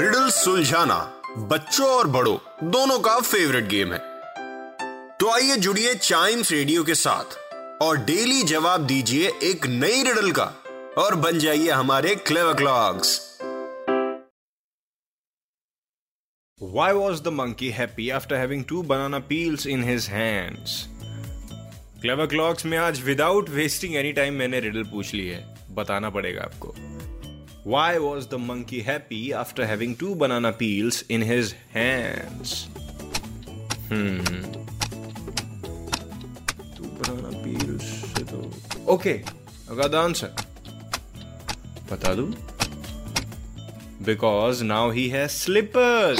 Riddle सुलझाना बच्चों और बड़ों, दोनों का फेवरेट गेम है। तो आइए जुड़िए चाइम्स रेडियो के साथ और डेली जवाब दीजिए एक नई रिडल का और बन जाइए हमारे Clever Clocks Why was the monkey happy after having two banana peels in his hands? Clever Clocks में आज विदाउट वेस्टिंग एनी टाइम मैंने रिडल पूछ ली है। बताना पड़ेगा आपको। Why was the monkey happy after having two banana peels in his hands? Hmm. Two banana peels से तो Okay, I got the answer. बता दूँ? Because now he has slippers.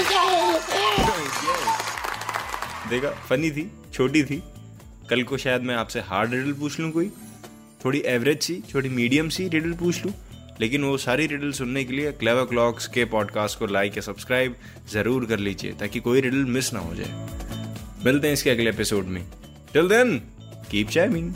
देखा फनी थी छोटी थी कल को शायद मैं आपसे हार्ड रिडल पूछ लूँ कोई थोड़ी एवरेज सी थोड़ी मीडियम सी रिडल पूछ लूँ लेकिन वो सारी रिडल सुनने के लिए क्लेवर क्लॉक्स के पॉडकास्ट को लाइक या सब्सक्राइब ज़रूर कर लीजिए, ताकि कोई रिडल मिस ना हो जाए। मिलते हैं इसके अगले एपिसोड में। Till then keep chiming